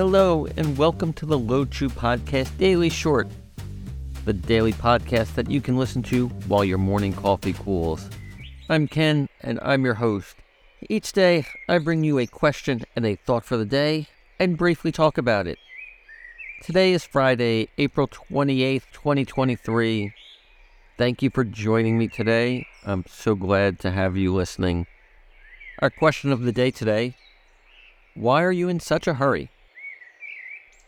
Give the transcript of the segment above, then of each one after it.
Hello, and welcome to the Low Chew Podcast Daily Short, the daily podcast that you can listen to while your morning coffee cools. I'm Ken, and I'm your host. Each day, I bring you a question and a thought for the day and briefly talk about it. Today is Friday, April 28th, 2023. Thank you for joining me today. I'm so glad to have you listening. Our question of the day today Why are you in such a hurry?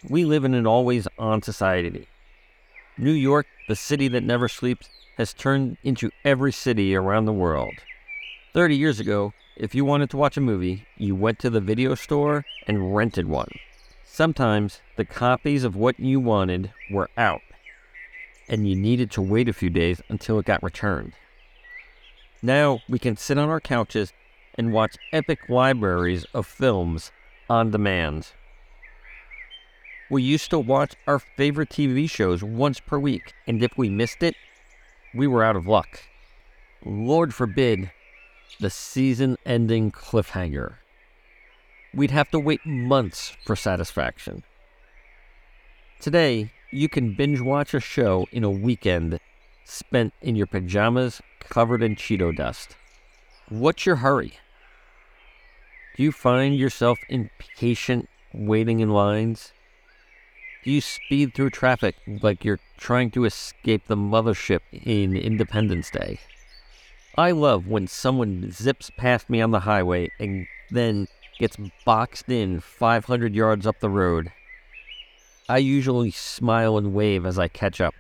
We live in an always on society. New York, the city that never sleeps, has turned into every city around the world. 30 years ago, if you wanted to watch a movie, you went to the video store and rented one. Sometimes the copies of what you wanted were out, and you needed to wait a few days until it got returned. Now we can sit on our couches and watch epic libraries of films on demand. We used to watch our favorite TV shows once per week, and if we missed it, we were out of luck. Lord forbid the season ending cliffhanger. We'd have to wait months for satisfaction. Today, you can binge watch a show in a weekend spent in your pajamas covered in Cheeto dust. What's your hurry? Do you find yourself impatient waiting in lines? You speed through traffic like you're trying to escape the mothership in Independence Day? I love when someone zips past me on the highway and then gets boxed in 500 yards up the road. I usually smile and wave as I catch up.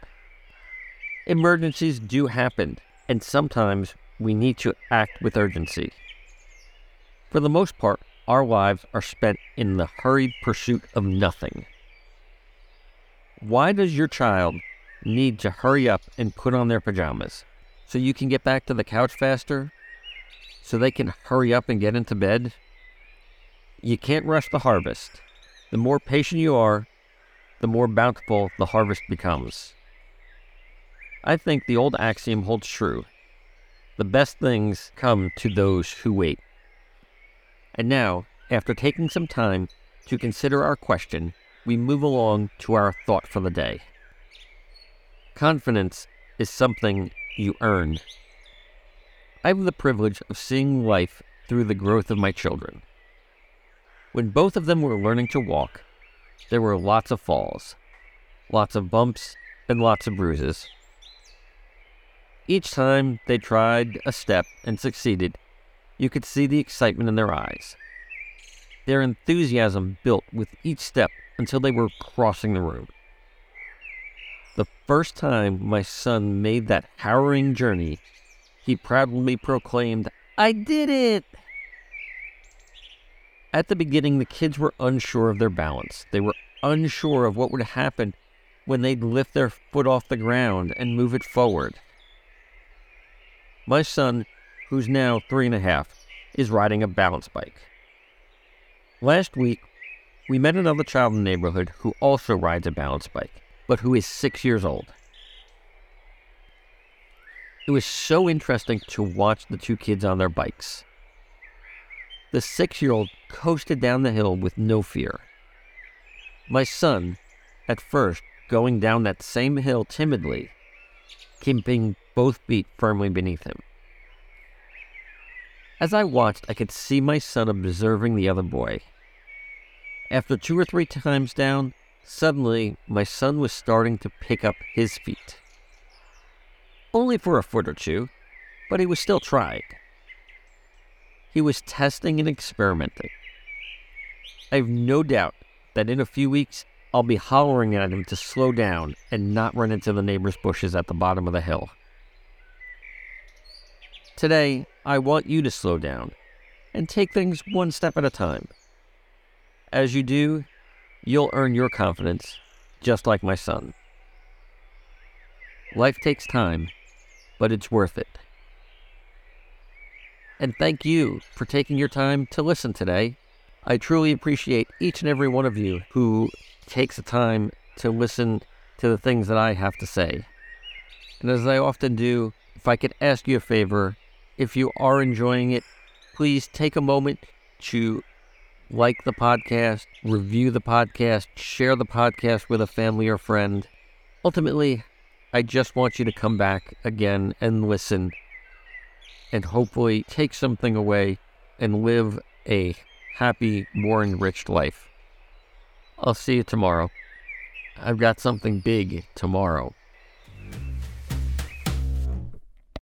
Emergencies do happen, and sometimes we need to act with urgency. For the most part, our lives are spent in the hurried pursuit of nothing. Why does your child need to hurry up and put on their pajamas? So you can get back to the couch faster? So they can hurry up and get into bed? You can't rush the harvest. The more patient you are, the more bountiful the harvest becomes. I think the old axiom holds true. The best things come to those who wait. And now, after taking some time to consider our question, we move along to our thought for the day. Confidence is something you earn. I have the privilege of seeing life through the growth of my children. When both of them were learning to walk, there were lots of falls, lots of bumps, and lots of bruises. Each time they tried a step and succeeded, you could see the excitement in their eyes. Their enthusiasm built with each step until they were crossing the room. The first time my son made that harrowing journey, he proudly proclaimed, I did it! At the beginning, the kids were unsure of their balance. They were unsure of what would happen when they'd lift their foot off the ground and move it forward. My son, who's now three and a half, is riding a balance bike. Last week, we met another child in the neighborhood who also rides a balance bike, but who is six years old. It was so interesting to watch the two kids on their bikes. The six year old coasted down the hill with no fear. My son, at first, going down that same hill timidly, keeping both feet firmly beneath him. As I watched, I could see my son observing the other boy. After two or three times down, suddenly my son was starting to pick up his feet. Only for a foot or two, but he was still trying. He was testing and experimenting. I have no doubt that in a few weeks, I'll be hollering at him to slow down and not run into the neighbor's bushes at the bottom of the hill. Today, I want you to slow down and take things one step at a time. As you do, you'll earn your confidence, just like my son. Life takes time, but it's worth it. And thank you for taking your time to listen today. I truly appreciate each and every one of you who takes the time to listen to the things that I have to say. And as I often do, if I could ask you a favor, if you are enjoying it, please take a moment to like the podcast, review the podcast, share the podcast with a family or friend. Ultimately, I just want you to come back again and listen and hopefully take something away and live a happy, more enriched life. I'll see you tomorrow. I've got something big tomorrow.